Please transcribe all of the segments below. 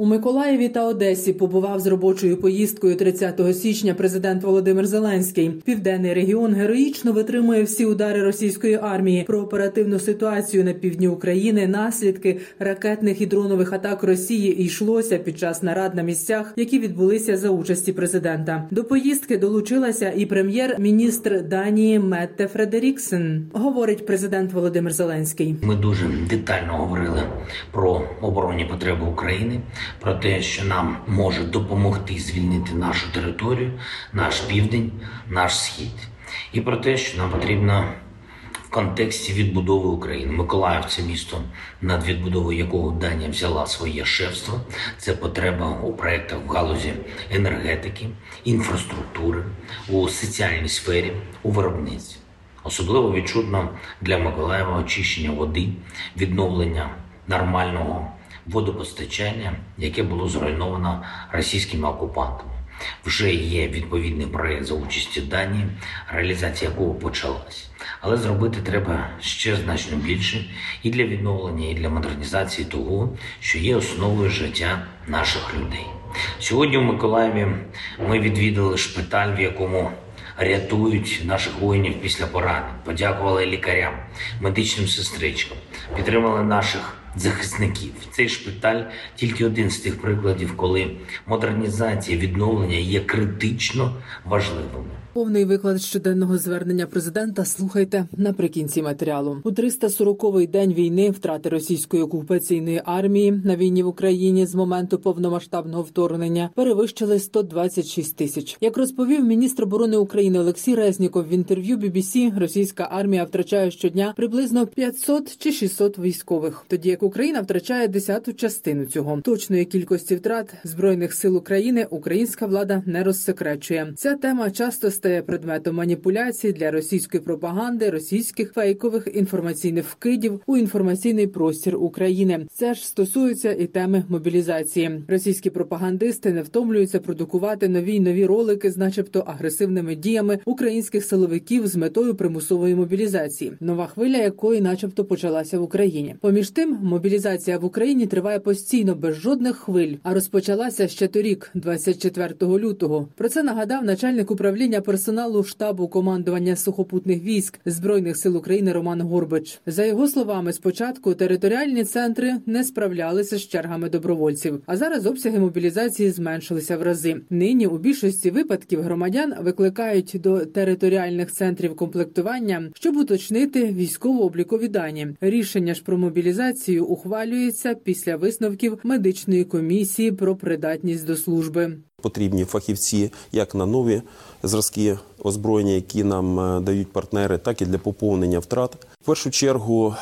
У Миколаєві та Одесі побував з робочою поїздкою 30 січня президент Володимир Зеленський. Південний регіон героїчно витримує всі удари російської армії про оперативну ситуацію на півдні України. Наслідки ракетних і дронових атак Росії йшлося під час нарад на місцях, які відбулися за участі президента. До поїздки долучилася і прем'єр-міністр Данії Метте Фредеріксен. Говорить президент Володимир Зеленський. Ми дуже детально говорили про оборонні потреби України про те, що нам може допомогти звільнити нашу територію, наш південь, наш схід, і про те, що нам потрібно в контексті відбудови України. Миколаїв це місто, над відбудовою якого Данія взяла своє шефство. Це потреба у проєктах в галузі енергетики, інфраструктури, у соціальній сфері, у виробництві. Особливо відчутно для Миколаєва очищення води, відновлення нормального водопостачання, яке було зруйновано російськими окупантами. Вже є відповідний проєкт за участі Данії, реалізація якого почалась. Але зробити треба ще значно більше і для відновлення, і для модернізації того, що є основою життя наших людей. Сьогодні у Миколаєві ми відвідали шпиталь, в якому рятують наших воїнів після поранень, подякували лікарям, медичним сестричкам, підтримали наших захисників. Цей шпиталь тільки один з тих прикладів, коли модернізація відновлення є критично важливими. Повний виклад щоденного звернення президента слухайте наприкінці матеріалу. У 340-й день війни втрати російської окупаційної армії на війні в Україні з моменту повномасштабного вторгнення перевищили 126 тисяч. Як розповів міністр оборони України Олексій Резніков в інтерв'ю BBC, російська армія втрачає щодня приблизно 500 чи 600 військових, тоді як Україна втрачає десяту частину цього. Точної кількості втрат збройних сил України українська влада не розсекречує. Ця тема часто стає предметом маніпуляцій для російської пропаганди, російських фейкових інформаційних вкидів у інформаційний простір України. Це ж стосується і теми мобілізації. Російські пропагандисти не втомлюються продукувати нові й нові ролики з, начебто, агресивними діями українських силовиків з метою примусової мобілізації, нова хвиля якої, начебто, почалася в Україні. Поміж тим, мобілізація в Україні триває постійно без жодних хвиль, а розпочалася ще торік, 24 лютого. Про це нагадав начальник управління персоналу штабу командування сухопутних військ збройних сил України Роман Горбич. За його словами, спочатку територіальні центри не справлялися з чергами добровольців, а зараз обсяги мобілізації зменшилися в рази. Нині у більшості випадків громадян викликають до територіальних центрів комплектування, щоб уточнити військово-облікові дані. Рішення ж про мобілізацію ухвалюється після висновків медичної комісії про придатність до служби. Потрібні фахівці як на нові зразки озброєння, які нам е, дають партнери, так і для поповнення втрат. В першу чергу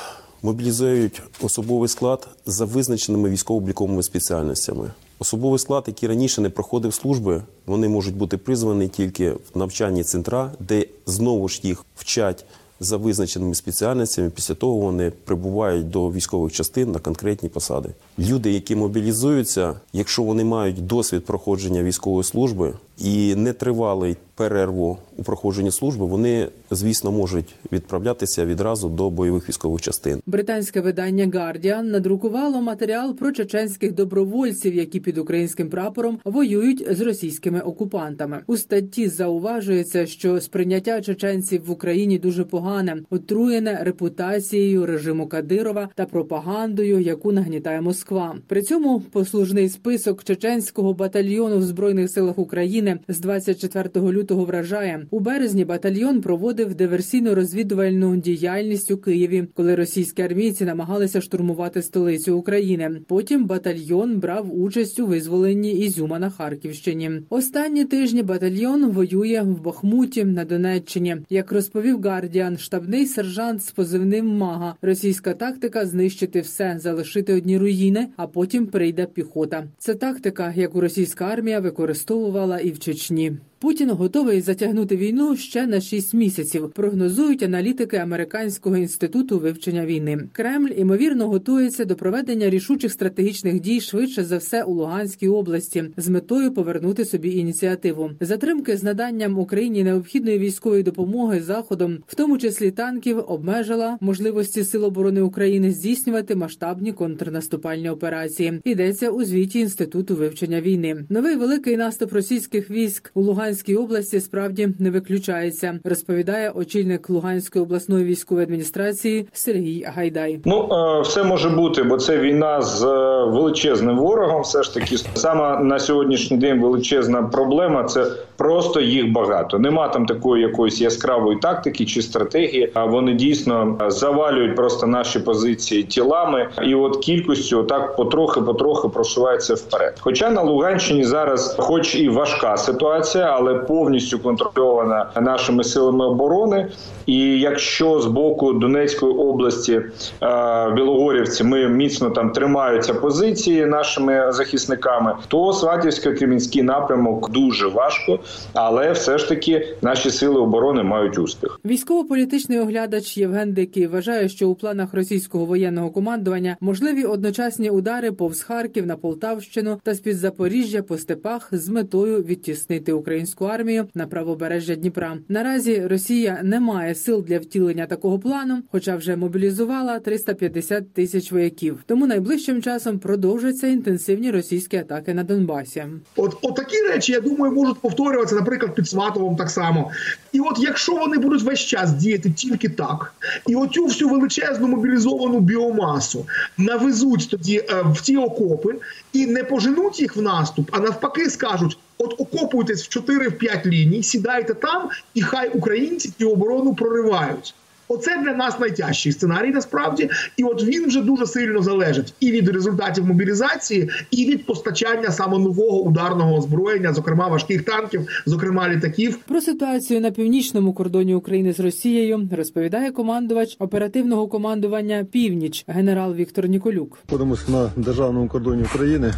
мобілізують особовий склад за визначеними військово-обліковими спеціальностями. Особовий склад, який раніше не проходив служби, вони можуть бути призвані тільки в навчальні центра, де знову ж їх вчать за визначеними спеціальностями. Після того вони прибувають до військових частин на конкретні посади. Люди, які мобілізуються, якщо вони мають досвід проходження військової служби і нетривалий перерву у проходженні служби, вони звісно можуть відправлятися відразу до бойових військових частин. Британське видання Guardian надрукувало матеріал про чеченських добровольців, які під українським прапором воюють з російськими окупантами. У статті зауважується, що сприйняття чеченців в Україні дуже погане, отруєне репутацією режиму Кадирова та пропагандою, яку нагнітає Москва. При цьому послужний список чеченського батальйону в збройних силах України з 24 лютого вражає у березні. Батальйон проводив диверсійно-розвідувальну діяльність у Києві, коли російські армійці намагалися штурмувати столицю України. Потім батальйон брав участь у визволенні Ізюма на Харківщині. Останні тижні батальйон воює в Бахмуті на Донеччині. Як розповів Гардіан, штабний сержант з позивним мага. Російська тактика знищити все, залишити одні руїни, а потім прийде піхота. Це тактика, яку російська армія використовувала і в Чечні. Путін готовий затягнути війну ще на 6 місяців. Прогнозують аналітики американського інституту вивчення війни. Кремль ймовірно готується до проведення рішучих стратегічних дій швидше за все у Луганській області з метою повернути собі ініціативу. Затримки з наданням Україні необхідної військової допомоги заходом, в тому числі танків, обмежила можливості сил оборони України здійснювати масштабні контрнаступальні операції. Йдеться у звіті інституту вивчення війни. Новий великий наступ російських військ у Луганській області справді не виключається, розповідає очільник Луганської обласної військової адміністрації Сергій Гайдай. Ну е, все може бути, бо це війна з е, величезним ворогом. Все ж таки, саме на сьогоднішній день величезна проблема це просто їх багато. Нема там такої якоїсь яскравої тактики чи стратегії. А вони дійсно завалюють просто наші позиції тілами, і от кількістю так потрохи, потрохи просувається вперед. Хоча на Луганщині зараз, хоч і важка ситуація, але повністю контрольована нашими силами оборони. І якщо з боку Донецької області е, Білогорівці ми міцно там тримаються позиції нашими захисниками, то Сватівсько-Кремінський напрямок дуже важко, але все ж таки наші сили оборони мають успіх. Військово-політичний оглядач Євген Дикий вважає, що у планах російського воєнного командування можливі одночасні удари повз Харків на Полтавщину та з під Запоріжжя по степах з метою відтіснити українську армію на правобережжя Дніпра. Наразі Росія не має сил для втілення такого плану, хоча вже мобілізувала 350 тисяч вояків. Тому найближчим часом продовжаться інтенсивні російські атаки на Донбасі. От, от такі речі, я думаю, можуть повторюватися, наприклад, під Сватовом так само. І от якщо вони будуть весь час діяти тільки так, і оцю всю величезну мобілізовану біомасу навезуть тоді е, в ті окопи і не поженуть їх в наступ, а навпаки скажуть. От окопуйтесь в 4-5 ліній, сідайте там, і хай українці цю оборону проривають. Оце для нас найтяжчий сценарій насправді, і от він вже дуже сильно залежить і від результатів мобілізації, і від постачання саме нового ударного озброєння, зокрема важких танків, зокрема літаків. Про ситуацію на північному кордоні України з Росією розповідає командувач оперативного командування Північ генерал Віктор Ніколюк. Знаходимося на державному кордоні України.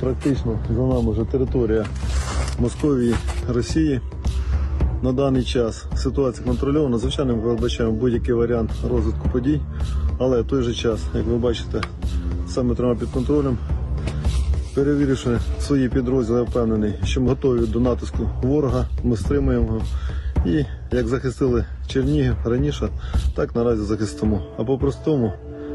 Практично за нами вже територія Московії, Росії. На даний час ситуація контрольована. Звичайно, ми передбачаємо будь-який варіант розвитку подій, але в той же час, як ви бачите, саме тримає під контролем. Перевіривши свої підрозділи, я впевнений, що ми готові до натиску ворога, ми стримуємо його. І як захистили Чернігів раніше, так наразі захистимо. А по-простому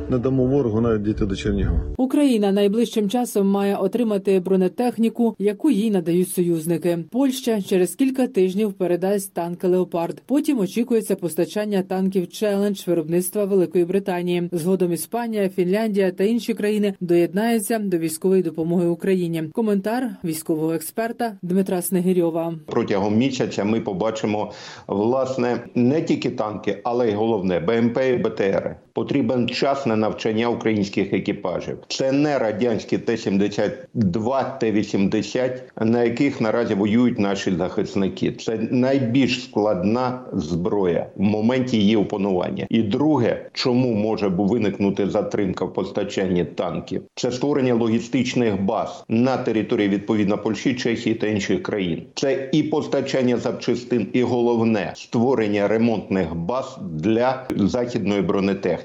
не дамо ворогу навіть дійти до Чернігова. Україна найближчим часом має отримати бронетехніку, яку їй надають союзники. Польща через кілька тижнів передасть танки Леопард. Потім очікується постачання танків челендж виробництва Великої Британії. Згодом Іспанія, Фінляндія та інші країни доєднаються до військової допомоги Україні. Коментар військового експерта Дмитра Снегирьова. Протягом місяця ми побачимо власне не тільки танки, але й головне БМП і БТР. Потрібен час на навчання українських екіпажів. Це не радянські Т-72, Т-80, на яких наразі воюють наші захисники. Це найбільш складна зброя в моменті її опанування. І друге, чому може виникнути затримка в постачанні танків, це створення логістичних баз на території відповідно Польщі, Чехії та інших країн. Це і постачання запчастин, і головне створення ремонтних баз для західної бронетехніки.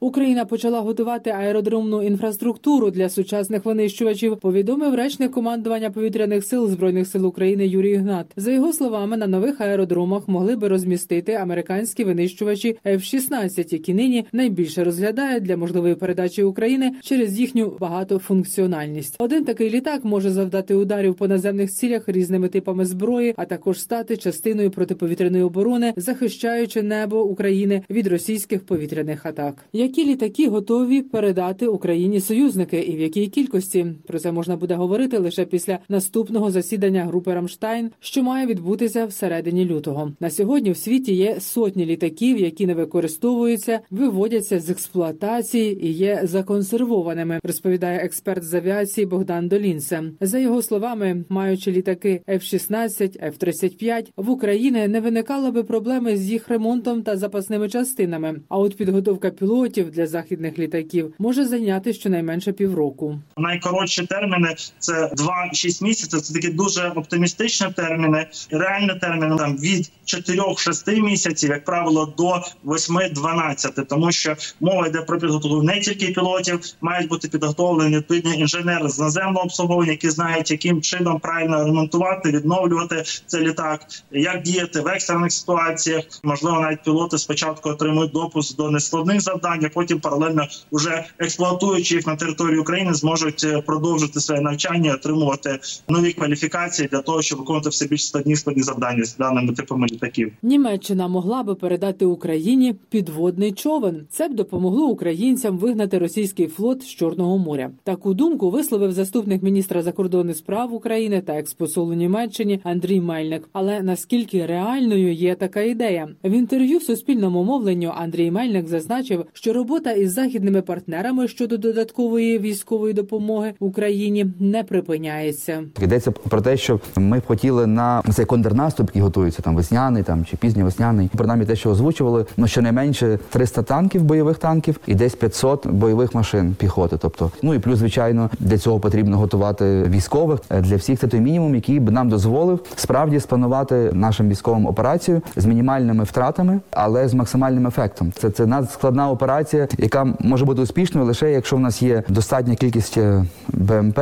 Україна почала готувати аеродромну інфраструктуру для сучасних винищувачів. Повідомив речник командування повітряних сил збройних сил України Юрій Гнат. За його словами, на нових аеродромах могли би розмістити американські винищувачі F-16, які нині найбільше розглядають для можливої передачі України через їхню багатофункціональність. Один такий літак може завдати ударів по наземних цілях різними типами зброї, а також стати частиною протиповітряної оборони, захищаючи небо України від російських повітряних атак. Які літаки готові передати Україні союзники, і в якій кількості про це можна буде говорити лише після наступного засідання групи Рамштайн, що має відбутися всередині лютого. На сьогодні в світі є сотні літаків, які не використовуються, виводяться з експлуатації і є законсервованими. Розповідає експерт з авіації Богдан Долінце. За його словами, маючи літаки F-16, F-35, в Україні не виникало би проблеми з їх ремонтом та запасними частинами. А от підготовка пілотів для західних літаків може зайняти щонайменше півроку. Найкоротші терміни це 2-6 місяців. Це такі дуже оптимістичні терміни. Реальні терміни там від 4-6 місяців, як правило, до 8-12, тому що мова йде про підготовку не тільки пілотів, мають бути підготовлені відповідні інженери з наземного обслуговування, які знають, яким чином правильно ремонтувати, відновлювати цей літак, як діяти в екстрених ситуаціях. Можливо, навіть пілоти спочатку отримують допуск до нескладних завдань, а потім паралельно вже експлуатуючи їх на території України, зможуть е, продовжити своє навчання, отримувати нові кваліфікації для того, щоб виконувати все більш складні складні завдання з даними типами літаків. Німеччина могла би передати Україні підводний човен. Це б допомогло українцям вигнати російський флот з Чорного моря. Таку думку висловив заступник міністра закордонних справ України та експосол у Німеччині Андрій Мельник. Але наскільки реальною є така ідея? В інтерв'ю Суспільному мовленню Андрій Мельник зазначив, що робота із західними партнерами щодо додаткової військової допомоги Україні не припиняється. Йдеться про те, що ми б хотіли на цей контрнаступ, який готується там весняний там чи пізньовесняний, принаймні те, що озвучували, ну щонайменше 300 танків, бойових танків і десь 500 бойових машин піхоти. Тобто, ну і плюс, звичайно, для цього потрібно готувати військових для всіх. Це той мінімум, який б нам дозволив справді спланувати нашим військовим операцію з мінімальними втратами, але з максимальним ефектом. Це це надскладна операція, яка може бути успішною лише якщо в нас є достатня кількість е, БМП,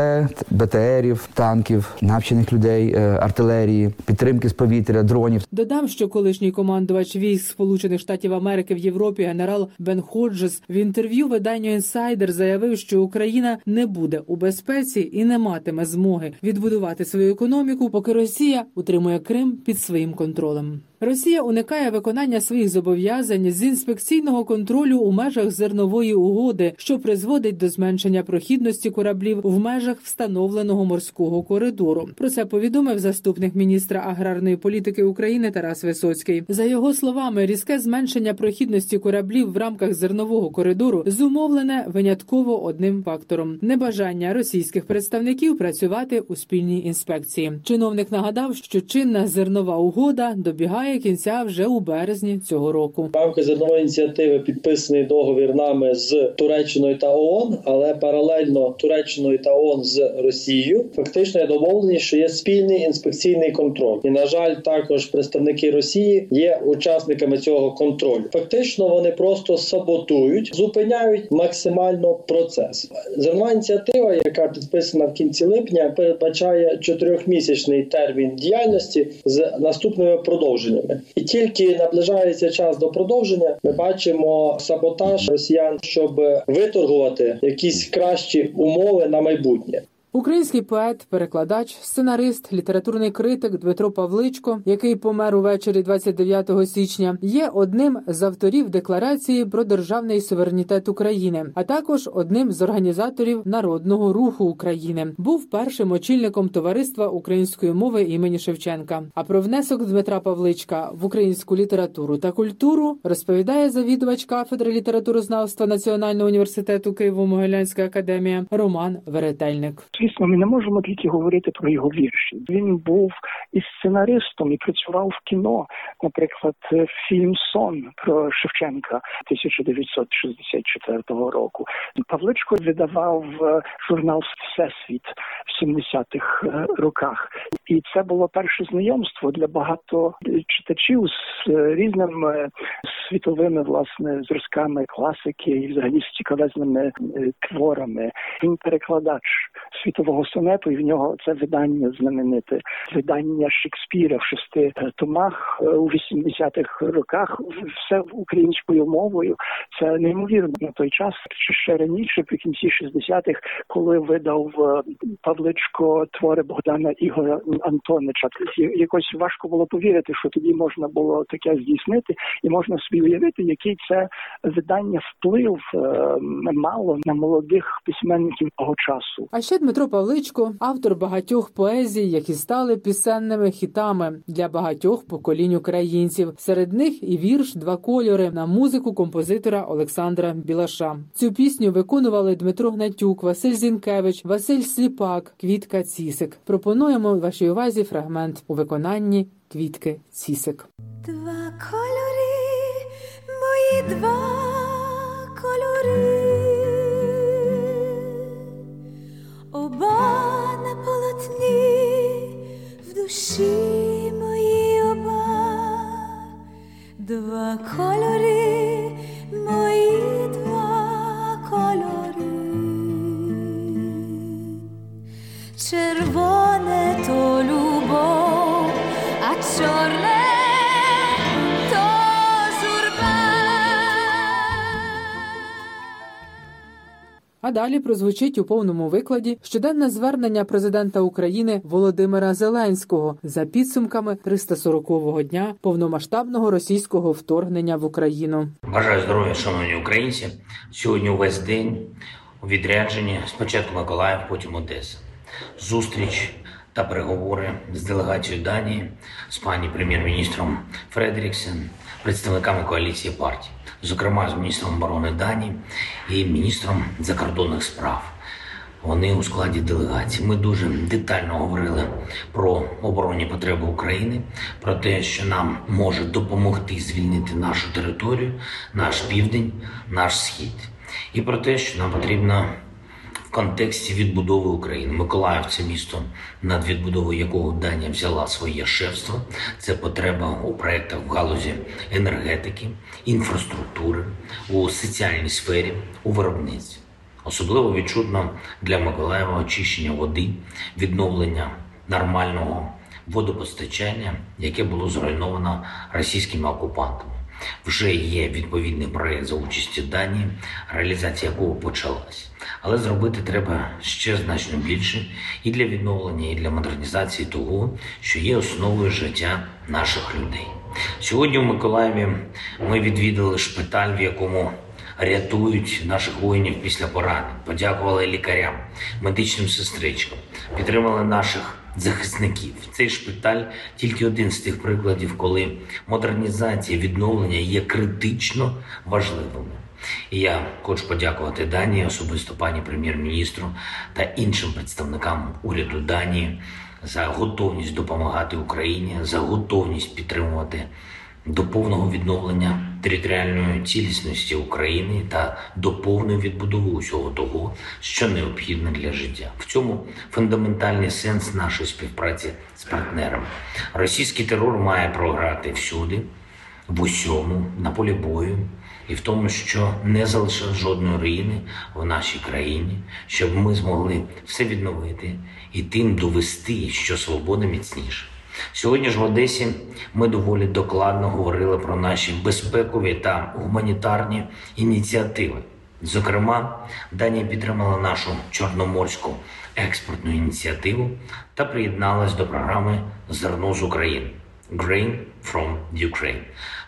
БТРів, танків, навчених людей, е, артилерії, підтримки з повітря, дронів. Додам, що колишній командувач військ Сполучених Штатів Америки в Європі генерал Бен Ходжес в інтерв'ю виданню інсайдер заявив, що Україна не буде у безпеці і не матиме змоги відбудувати свою економіку, поки Росія утримує Крим під своїм контролем. Росія уникає виконання своїх зобов'язань з інспекційного контролю у межах зернової угоди, що призводить до зменшення прохідності кораблів в межах встановленого морського коридору. Про це повідомив заступник міністра аграрної політики України Тарас Висоцький. За його словами, різке зменшення прохідності кораблів в рамках зернового коридору зумовлене винятково одним фактором небажання російських представників працювати у спільній інспекції. Чиновник нагадав, що чинна зернова угода добігає кінця вже у березні цього року. В рамках зернової ініціативи підписаний договір нами з Туреччиною та ООН, але паралельно Туреччиною та ООН з Росією фактично є домовлені, що є спільний інспекційний контроль. І на жаль, також представники Росії є учасниками цього контролю. Фактично, вони просто саботують, зупиняють максимально процес. Зернова ініціатива, яка підписана в кінці липня, передбачає чотирьохмісячний термін діяльності з наступними продовженнями. І тільки наближається час до продовження, ми бачимо саботаж росіян, щоб виторгувати якісь кращі умови на майбутнє. Український поет, перекладач, сценарист, літературний критик Дмитро Павличко, який помер увечері 29 січня, є одним з авторів декларації про державний суверенітет України, а також одним з організаторів народного руху України. Був першим очільником товариства української мови імені Шевченка. А про внесок Дмитра Павличка в українську літературу та культуру розповідає завідувач кафедри літературознавства Національного університету Києво-Могилянська академія Роман Веретельник. Звісно, ми не можемо тільки говорити про його вірші. Він був і сценаристом, і працював в кіно. Наприклад, фільм Сон про Шевченка 1964 року. Павличко видавав журнал Всесвіт в 70-х роках, і це було перше знайомство для багато читачів з різними світовими власне зразками класики і взагалі з цікавезними творами. Він перекладач світового сонету, і в нього це видання знамените видання Шекспіра в шести томах у 80-х роках. Все українською мовою. Це неймовірно на той час, чи ще раніше, при кінці 60-х, коли видав Павличко твори Богдана Ігора Антонича. Якось важко було повірити, що тоді можна було таке здійснити, і можна собі уявити, який це видання вплив мало на молодих письменників того часу. А ще Дмитро Павличко, автор багатьох поезій, які стали пісенними хітами для багатьох поколінь українців. Серед них і вірш Два кольори на музику композитора Олександра Білаша. Цю пісню виконували Дмитро Гнатюк, Василь Зінкевич, Василь Сліпак, Квітка Цісик. Пропонуємо вашій увазі фрагмент у виконанні Квітки Цісик. Два кольори, мої два Ба на полотні в душі моїй оба, два кольори, мої два кольори, червоне то любов, а чорне. А далі прозвучить у повному викладі щоденне звернення президента України Володимира Зеленського за підсумками 340-го дня повномасштабного російського вторгнення в Україну. Бажаю здоров'я, шановні українці. Сьогодні увесь день у відрядженні спочатку Миколаїв, потім Одеса. Зустріч та переговори з делегацією Данії, з пані прем'єр-міністром Фредеріксен, представниками коаліції партій, зокрема з міністром оборони Данії і міністром закордонних справ. Вони у складі делегації. Ми дуже детально говорили про оборонні потреби України, про те, що нам може допомогти звільнити нашу територію, наш південь, наш схід, і про те, що нам потрібно в контексті відбудови України. Миколаїв це місто, над відбудовою якого Данія взяла своє шефство. Це потреба у проєктах в галузі енергетики, інфраструктури, у соціальній сфері, у виробництві. Особливо відчутно для Миколаєва очищення води, відновлення нормального водопостачання, яке було зруйновано російськими окупантами. Вже є відповідний проєкт за участі Данії, реалізація якого почалась. Але зробити треба ще значно більше і для відновлення, і для модернізації того, що є основою життя наших людей. Сьогодні у Миколаєві ми відвідали шпиталь, в якому рятують наших воїнів після поранень, подякували лікарям, медичним сестричкам, підтримали наших захисників. Цей шпиталь тільки один з тих прикладів, коли модернізація відновлення є критично важливими. І я хочу подякувати Данії, особисто пані прем'єр-міністру та іншим представникам уряду Данії за готовність допомагати Україні, за готовність підтримувати до повного відновлення територіальної цілісності України та до повної відбудови усього того, що необхідно для життя. В цьому фундаментальний сенс нашої співпраці з партнерами. Російський терор має програти всюди, в усьому, на полі бою. І в тому, що не залишив жодної руїни в нашій країні, щоб ми змогли все відновити і тим довести, що свобода міцніша. Сьогодні ж в Одесі ми доволі докладно говорили про наші безпекові та гуманітарні ініціативи. Зокрема, Данія підтримала нашу чорноморську експортну ініціативу та приєдналась до програми Зерно з України Grain from Ukraine.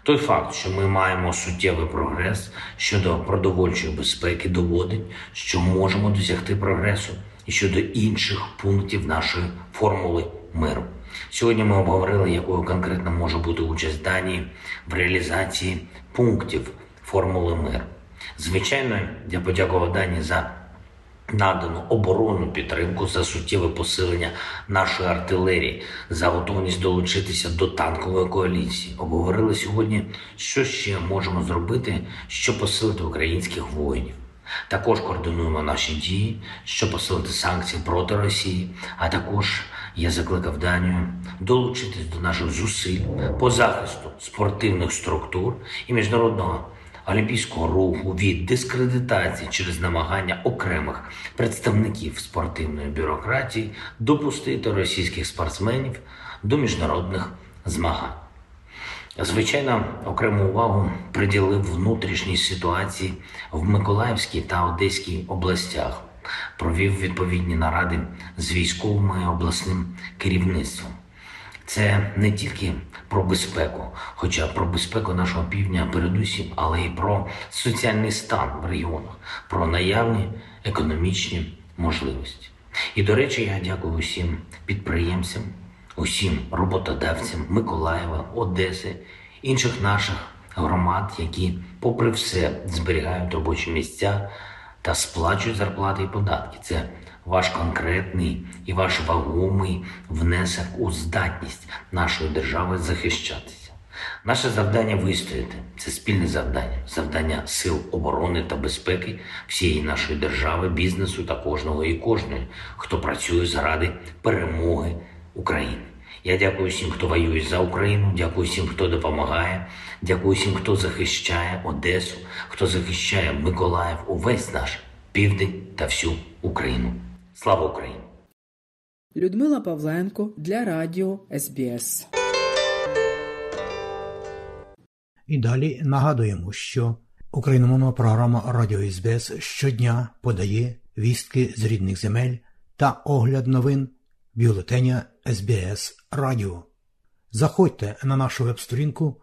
Той факт, що ми маємо суттєвий прогрес щодо продовольчої безпеки, доводить, що можемо досягти прогресу і щодо інших пунктів нашої формули миру. Сьогодні ми обговорили, якою конкретно може бути участь Данії в реалізації пунктів формули миру. Звичайно, я подякував Данії за надану оборонну підтримку за суттєве посилення нашої артилерії, за готовність долучитися до танкової коаліції. Обговорили сьогодні, що ще можемо зробити, щоб посилити українських воїнів. Також координуємо наші дії, щоб посилити санкції проти Росії. А також я закликав Данію долучитись до наших зусиль по захисту спортивних структур і міжнародного олімпійського руху від дискредитації через намагання окремих представників спортивної бюрократії допустити російських спортсменів до міжнародних змагань. Звичайно, окрему увагу приділив внутрішній ситуації в Миколаївській та Одеській областях, провів відповідні наради з військовим і обласним керівництвом. Це не тільки про безпеку, хоча про безпеку нашого півдня передусім, але й про соціальний стан в регіонах, про наявні економічні можливості. І, до речі, я дякую усім підприємцям, усім роботодавцям Миколаєва, Одеси, інших наших громад, які, попри все, зберігають робочі місця та сплачують зарплати і податки. Це ваш конкретний і ваш вагомий внесок у здатність нашої держави захищатися. Наше завдання вистояти це спільне завдання, завдання сил оборони та безпеки всієї нашої держави, бізнесу та кожного і кожної, хто працює заради перемоги України. Я дякую всім, хто воює за Україну. Дякую всім, хто допомагає. Дякую всім, хто захищає Одесу, хто захищає Миколаїв, увесь наш південь та всю Україну. Слава Україні! Людмила Павленко для Радіо СБС. І далі нагадуємо, що Україномовна програма Радіо СБС щодня подає вістки з рідних земель та огляд новин бюлетеня СБС Радіо. Заходьте на нашу веб-сторінку